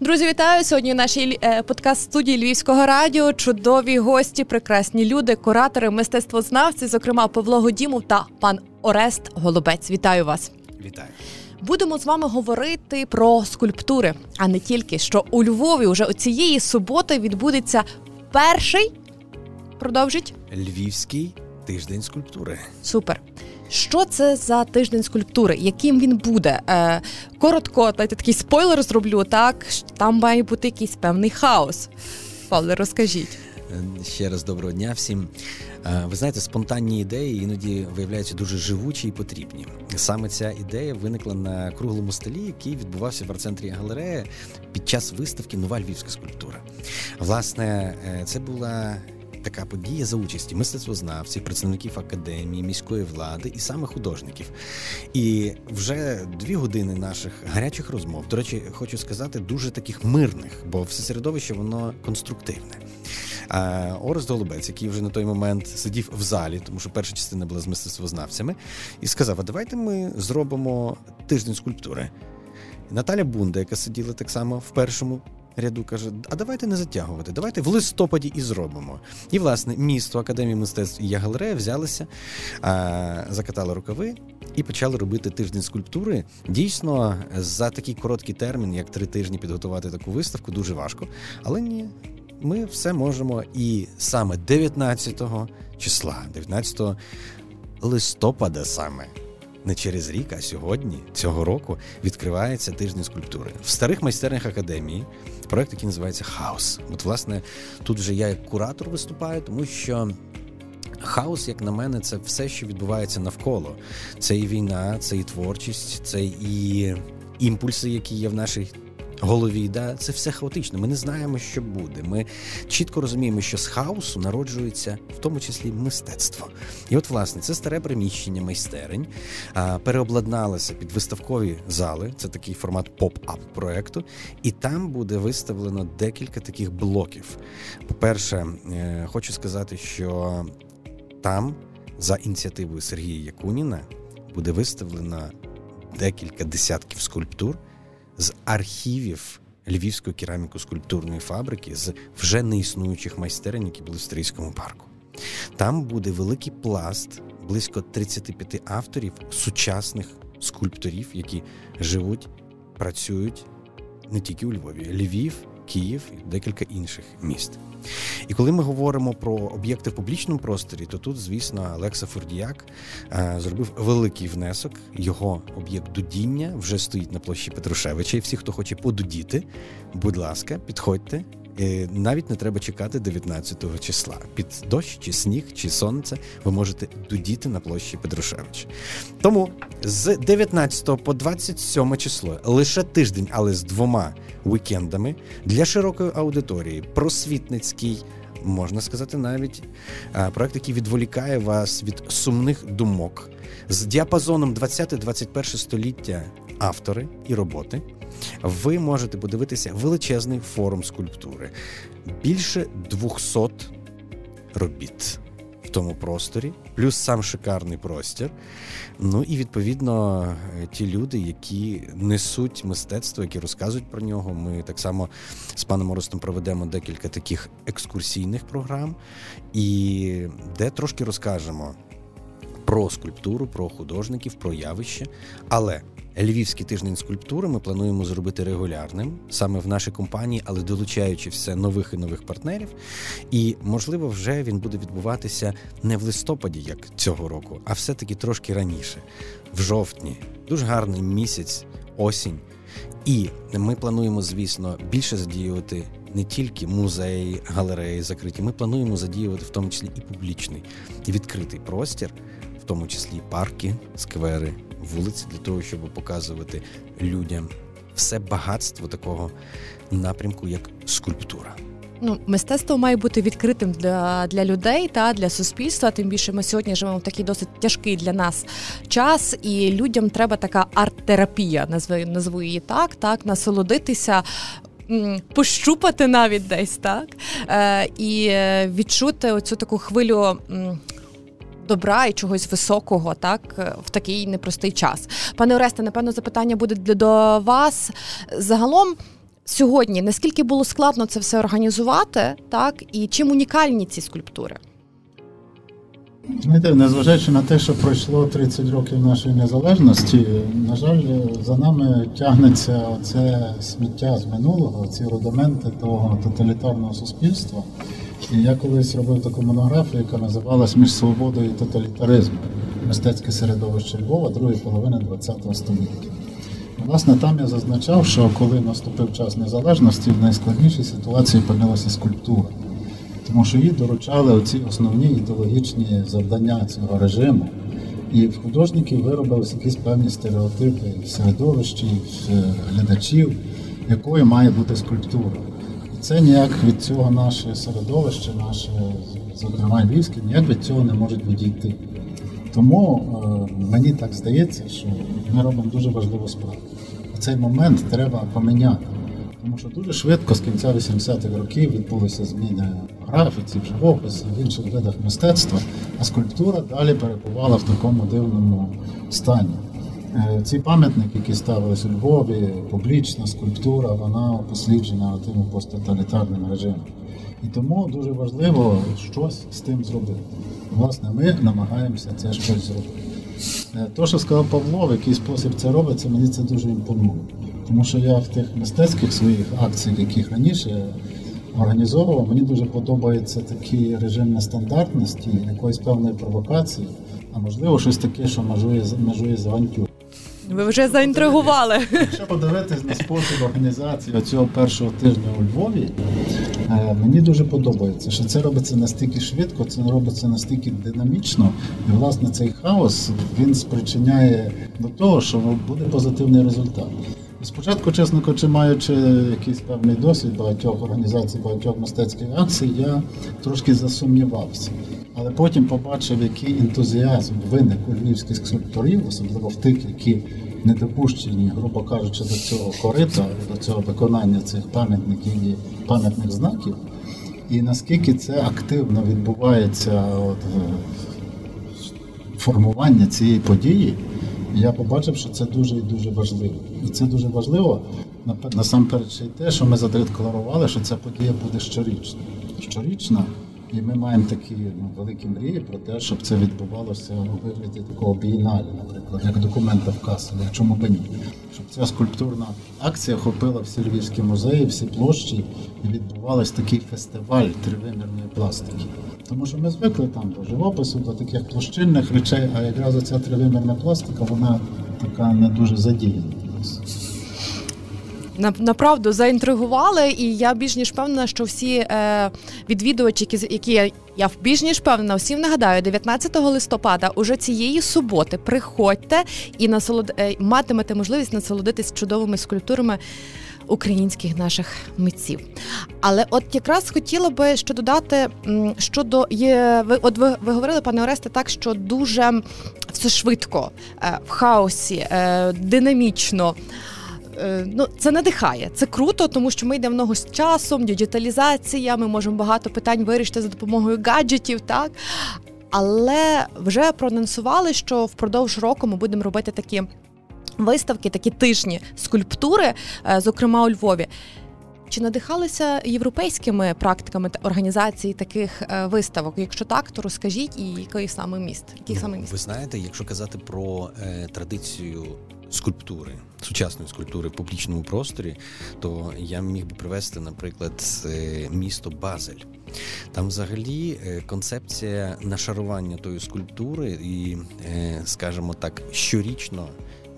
Друзі, вітаю сьогодні. в нашій е, подкаст студії Львівського радіо. Чудові гості, прекрасні люди, куратори, мистецтвознавці, зокрема Павло Годімов та пан Орест Голубець. Вітаю вас! Вітаю. Будемо з вами говорити про скульптури, а не тільки що у Львові уже цієї суботи відбудеться перший. Продовжить Львівський тиждень скульптури. Супер. Що це за тиждень скульптури? Яким він буде? Е, Коротко, дайте такий спойлер зроблю. Так там має бути якийсь певний хаос. Павле, розкажіть. Е, ще раз доброго дня всім. Е, ви знаєте, спонтанні ідеї іноді виявляються дуже живучі і потрібні. Саме ця ідея виникла на круглому столі, який відбувався в арт-центрі галереї під час виставки Нова львівська скульптура. Власне, це була така подія за участі мистецтвознавців, представників академії, міської влади і саме художників. І вже дві години наших гарячих розмов. До речі, хочу сказати, дуже таких мирних, бо все середовище воно конструктивне. А Орест Голубець, який вже на той момент сидів в залі, тому що перша частина була з мистецтвознавцями, і сказав: А давайте ми зробимо тиждень скульптури. Наталя Бунда, яка сиділа так само в першому ряду каже: А давайте не затягувати, давайте в листопаді і зробимо. І, власне, місто Академії мистецтв і галерея взялися, а, закатали рукави і почали робити тиждень скульптури. Дійсно, за такий короткий термін, як три тижні, підготувати таку виставку, дуже важко. Але ні, ми все можемо. І саме 19 числа, 19 листопада саме не через рік, а сьогодні, цього року, відкривається тиждень скульптури в старих майстернях академії. Проект, який називається Хаос. От, власне, тут вже я як куратор виступаю, тому що. Хаос, як на мене, це все, що відбувається навколо. Це і війна, це і творчість, це і імпульси, які є в нашій голові, да, це все хаотично. Ми не знаємо, що буде. Ми чітко розуміємо, що з хаосу народжується в тому числі мистецтво. І от, власне, це старе приміщення майстерень переобладналося під виставкові зали. Це такий формат pop-up проекту, і там буде виставлено декілька таких блоків. По-перше, е, хочу сказати, що там за ініціативою Сергія Якуніна буде виставлено декілька десятків скульптур з архівів Львівської кераміко-скульптурної фабрики з вже неіснуючих майстерень, які були в Стрийському парку. Там буде великий пласт близько 35 авторів сучасних скульпторів, які живуть, працюють не тільки у Львові, Львів, Київ і декілька інших міст. І коли ми говоримо про об'єкти в публічному просторі, то тут, звісно, Олекса Фурдіяк е, зробив великий внесок. Його об'єкт дудіння вже стоїть на площі Петрушевича. І всі, хто хоче подудіти, будь ласка, підходьте. І навіть не треба чекати 19 числа. Під дощ, чи сніг, чи сонце ви можете дудіти на площі Петрушевича. Тому з 19 по 27 число лише тиждень, але з двома вікендами для широкої аудиторії, просвітницький. Можна сказати, навіть проект, який відволікає вас від сумних думок з діапазоном 20-21 століття автори і роботи. Ви можете подивитися величезний форум скульптури, більше 200 робіт в тому просторі, плюс сам шикарний простір. Ну і відповідно ті люди, які несуть мистецтво, які розказують про нього. Ми так само з паном Орестом проведемо декілька таких екскурсійних програм, і де трошки розкажемо. Про скульптуру, про художників, про явище. Але Львівський тиждень скульптури ми плануємо зробити регулярним саме в нашій компанії, але долучаючи все нових і нових партнерів. І можливо, вже він буде відбуватися не в листопаді, як цього року, а все-таки трошки раніше, в жовтні. Дуже гарний місяць, осінь. І ми плануємо, звісно, більше задіювати не тільки музеї, галереї закриті. Ми плануємо задіювати в тому числі і публічний і відкритий простір, тому числі парки, сквери вулиці для того, щоб показувати людям все багатство такого напрямку, як скульптура. Ну, мистецтво має бути відкритим для для людей та для суспільства. Тим більше ми сьогодні живемо в такий досить тяжкий для нас час, і людям треба така арт-терапія, назву, назву її так, так, насолодитися. Пощупати навіть десь так е, і е, відчути оцю таку хвилю добра і чогось високого, так в такий непростий час. Пане Оресте, напевно, запитання буде до вас загалом. сьогодні наскільки було складно це все організувати, так і чим унікальні ці скульптури? Знаєте, незважаючи на те, що пройшло 30 років нашої незалежності, на жаль, за нами тягнеться оце сміття з минулого, ці рудименти того тоталітарного суспільства. Я колись робив таку монографію, яка називалась Між свободою і тоталітаризмом. Мистецьке середовище Львова другої половини ХХ століття. Власне, там я зазначав, що коли наступив час незалежності, в найскладнішій ситуації опинилася скульптура тому що їй доручали оці основні ідеологічні завдання цього режиму. І в художників виробилися якісь певні стереотипи в середовищі, в глядачів, якою має бути скульптура. Це ніяк від цього наше середовище, наше, зокрема львівське, ніяк від цього не може відійти. Тому е, мені так здається, що ми робимо дуже важливу справу. Цей момент треба поміняти. Тому що дуже швидко з кінця 80-х років відбулися зміни в графіці, в живописі, в інших видах мистецтва, а скульптура далі перебувала в такому дивному стані. Е, ці пам'ятники, які ставились у Львові, публічна скульптура, вона посліджена тими посттоталітарним режимом. І тому дуже важливо щось з тим зробити. Власне, ми намагаємося це щось зробити. Е, то, що сказав Павло, в який спосіб це робиться, мені це дуже імпонує. Тому що я в тих мистецьких своїх акціях, яких раніше організовував, мені дуже подобається такий режим нестандартності, якоїсь певної провокації, а можливо щось таке, що межує межує з авантюр. Ви вже заінтригували. Якщо подивитись на спосіб організації цього першого тижня у Львові, е, мені дуже подобається, що це робиться настільки швидко, це робиться настільки динамічно, і власне цей хаос він спричиняє до того, що буде позитивний результат. Спочатку, чесно кажучи, маючи якийсь певний досвід багатьох організацій, багатьох мистецьких акцій, я трошки засумнівався. Але потім побачив, який ентузіазм виник у львівських скульпторів, особливо в тих, які не допущені, грубо кажучи, до цього корита, до цього виконання цих пам'ятників і пам'ятних знаків. І наскільки це активно відбувається от, формування цієї події я побачив, що це дуже і дуже важливо. І це дуже важливо насамперед ще й те, що ми задекларували, що ця подія буде щорічна. Щорічна, і ми маємо такі ну, великі мрії про те, щоб це відбувалося у вигляді такого бієналі, наприклад, як документа в Касселі, чому би ні. Щоб ця скульптурна акція охопила всі львівські музеї, всі площі, і відбувався такий фестиваль тривимірної пластики. Тому що ми звикли там до живопису, до таких площинних речей, а якраз ця тривимірна пластика, вона така не дуже задіяна. Направду заінтригували, і я більш ніж певна, що всі е, відвідувачі, які які я, більш ніж певна, всім нагадаю, 19 листопада, уже цієї суботи, приходьте і насолод... Е, матимете можливість насолодитись чудовими скульптурами українських наших митців. Але от якраз хотіла би ще додати щодо є, ви от ви, ви говорили, пане Оресте, так що дуже все швидко, е, в хаосі, е, динамічно. Е, ну, це надихає, це круто, тому що ми йдемо з часом, діджиталізація, ми можемо багато питань вирішити за допомогою гаджетів, так. Але вже проанонсували, що впродовж року ми будемо робити такі виставки, такі тижні скульптури, е, зокрема у Львові. Чи надихалися європейськими практиками організації таких е, виставок? Якщо так, то розкажіть і який саме міст? Який саме міст? Ви знаєте, якщо казати про е, традицію скульптури, сучасної скульптури в публічному просторі, то я міг би привести, наприклад, е, місто Базель. Там, взагалі, е, концепція нашарування тої скульптури, і, скажімо так, щорічно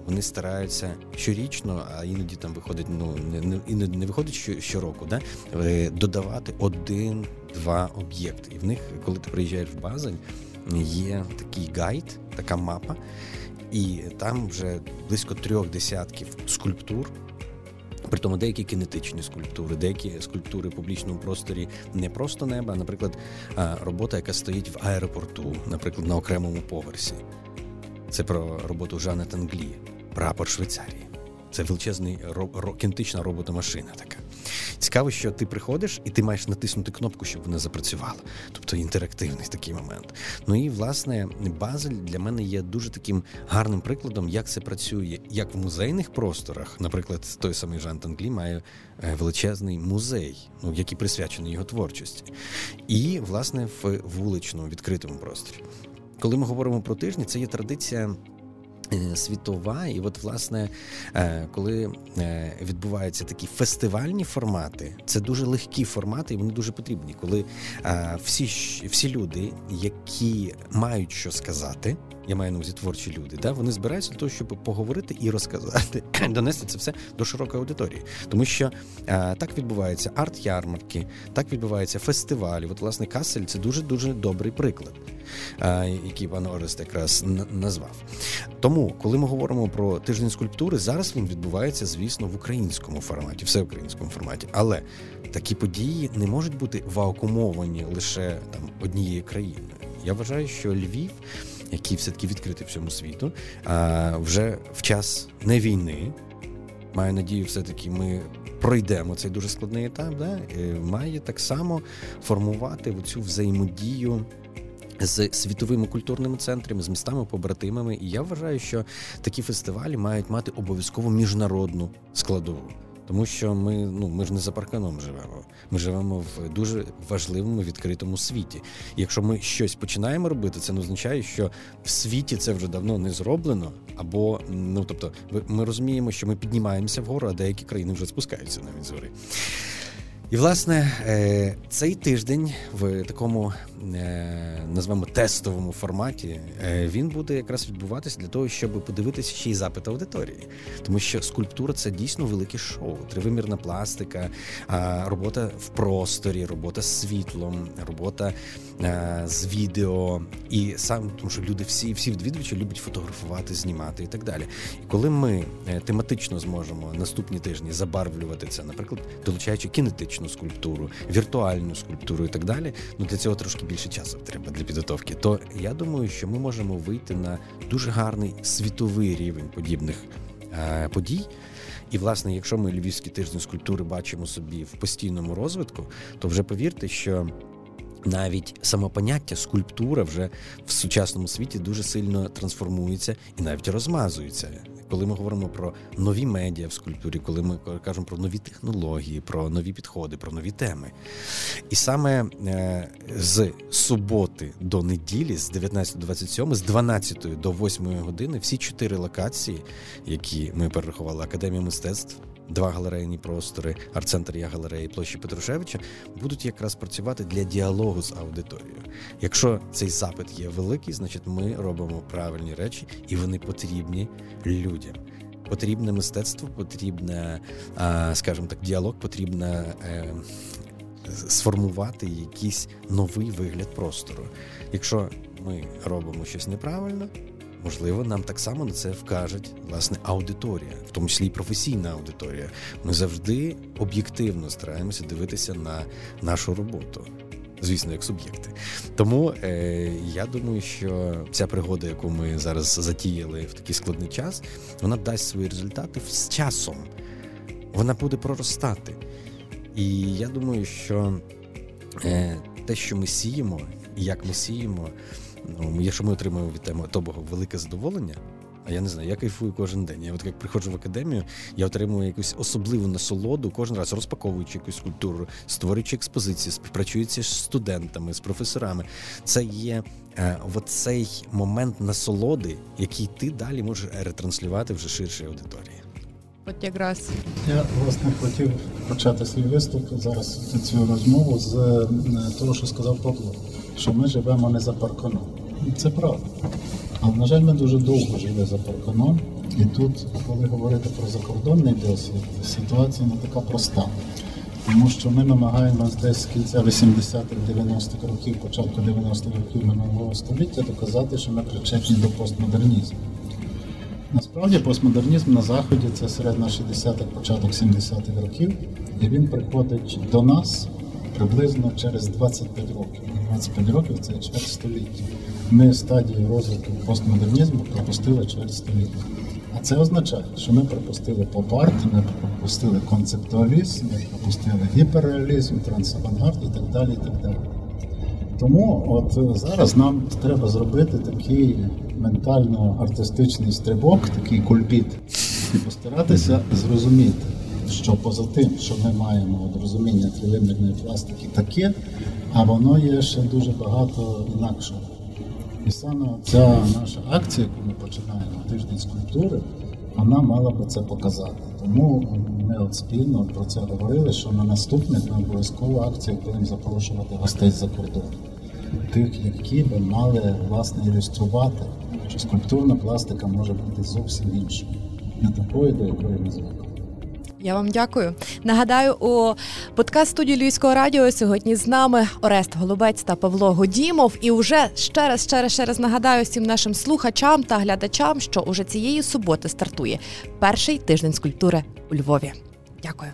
вони стараються щорічно, а іноді там виходить, ну не іноді не виходить що, щороку, да? Е, додавати один-два об'єкти. І в них, коли ти приїжджаєш в Базель, є такий гайд, така мапа, і там вже близько трьох десятків скульптур. При тому деякі кінетичні скульптури, деякі скульптури в публічному просторі не просто неба, а наприклад, робота, яка стоїть в аеропорту, наприклад, на окремому поверсі. Це про роботу Жана Танглі прапор Швейцарії. Це величезний ро- ро- кінетична робота-машина така. Цікаво, що ти приходиш і ти маєш натиснути кнопку, щоб вона запрацювала. Тобто інтерактивний такий момент. Ну і власне Базель для мене є дуже таким гарним прикладом, як це працює, як в музейних просторах. Наприклад, той самий Жан Танглі має е, величезний музей, ну який присвячений його творчості, і власне в вуличному відкритому просторі. Коли ми говоримо про тижні, це є традиція. Е, світова, і от, власне, е, коли е, відбуваються такі фестивальні формати, це дуже легкі формати, і вони дуже потрібні. Коли всі всі люди, які мають що сказати, я маю на увазі творчі люди, да, вони збираються для того, щоб поговорити і розказати, донести це все до широкої аудиторії. Тому що а, так відбуваються арт-ярмарки, так відбуваються фестивалі. От, власне, Касель це дуже дуже добрий приклад, а, який пан Орест якраз назвав. Тому, коли ми говоримо про тиждень скульптури, зараз він відбувається, звісно, в українському форматі, все в українському форматі. Але такі події не можуть бути вакуумовані лише там однією країною. Я вважаю, що Львів який все-таки відкритий всьому світу. Вже в час не війни. Маю надію, все-таки ми пройдемо цей дуже складний етап. Да? Має так само формувати цю взаємодію. З світовими культурними центрами, з містами побратимами, і я вважаю, що такі фестивалі мають мати обов'язково міжнародну складову. Тому що ми ну ми ж не за парканом живемо. Ми живемо в дуже важливому відкритому світі. І якщо ми щось починаємо робити, це не означає, що в світі це вже давно не зроблено. Або ну тобто, ми розуміємо, що ми піднімаємося вгору, а деякі країни вже спускаються навіть з. І, власне, е, цей тиждень в такому е, назвемо тестовому форматі е, він буде якраз відбуватися для того, щоб подивитися ще й запит аудиторії, тому що скульптура це дійсно велике шоу, тривимірна пластика, робота в просторі, робота з світлом, робота з відео, і сам тому, що люди всі всі відвідувачі люблять фотографувати, знімати і так далі. І коли ми тематично зможемо наступні тижні забарвлювати це, наприклад, долучаючи кінетичну фізичну скульптуру, віртуальну скульптуру і так далі. Ну для цього трошки більше часу треба для підготовки. То я думаю, що ми можемо вийти на дуже гарний світовий рівень подібних е, подій. І, власне, якщо ми львівський тиждень скульптури бачимо собі в постійному розвитку, то вже повірте, що. Навіть самопоняття скульптура вже в сучасному світі дуже сильно трансформується і навіть розмазується коли ми говоримо про нові медіа в скульптурі, коли ми кажемо про нові технології, про нові підходи, про нові теми. І саме е, з суботи до неділі, з 19 до 27, з 12 до 8 години, всі чотири локації, які ми перерахували, Академія мистецтв два галерейні простори, арт-центр Я галереї площі Петрушевича, будуть якраз працювати для діалогу з аудиторією. Якщо цей запит є великий, значить ми робимо правильні речі і вони потрібні людям. Потрібне мистецтво, потрібне, скажімо так, діалог, потрібно е, сформувати якийсь новий вигляд простору. Якщо ми робимо щось неправильно, Можливо, нам так само на це вкажуть власне аудиторія, в тому числі і професійна аудиторія. Ми завжди об'єктивно стараємося дивитися на нашу роботу. Звісно, як суб'єкти. Тому е, я думаю, що ця пригода, яку ми зараз затіяли в такий складний час, вона дасть свої результати з часом. Вона буде проростати. І я думаю, що е, те, що ми сіємо, і як ми сіємо. Ну, Якщо ми отримуємо від теми того велике задоволення, а я не знаю, я кайфую кожен день. Я от як приходжу в академію, я отримую якусь особливу насолоду кожен раз, розпаковуючи якусь культуру, створюючи експозиції, співпрацюючи з студентами, з професорами. Це є е, оцей момент насолоди, який ти далі можеш ретранслювати вже ширшій аудиторії. От якраз я власне хотів почати свій виступ зараз цю розмову з е, того, що сказав Павло що ми живемо не за парканом. Це правда. Але, на жаль, ми дуже довго жили за парканом. І тут, коли говорити про закордонний досвід, ситуація не така проста. Тому що ми намагаємося десь з кінця 80-х, 90-х років, початку 90-х років минулого століття доказати, що ми причетні до постмодернізму. Насправді постмодернізм на Заході це середина 60-х, початок 70-х років, і він приходить до нас приблизно через 25 років. 25 років це чверть століття. Ми стадії розвитку постмодернізму пропустили чверть століття. А це означає, що ми пропустили поп-арт, ми пропустили концептуалізм, ми пропустили гіперреалізм, трансавангард і так далі. і так далі. Тому от зараз нам треба зробити такий ментально-артистичний стрибок, такий кульбіт, і постаратися зрозуміти, що поза тим, що ми маємо от розуміння тривимірної пластики таке, а воно є ще дуже багато інакшого. І ця наша акція, яку ми починаємо тиждень скульптури, вона мала би це показати. Тому ми от спільно про це говорили, що на наступних на обов'язкову акцію будемо запрошувати гостей з-за кордону. Тих, які би мали власне ілюструвати, що скульптурна пластика може бути зовсім іншою, не такою, до якої ми звикли. Я вам дякую. Нагадаю, у подкаст студії Львівського радіо сьогодні з нами Орест Голубець та Павло Годімов. І вже ще раз, ще раз, ще раз нагадаю всім нашим слухачам та глядачам, що уже цієї суботи стартує перший тиждень скульптури у Львові. Дякую.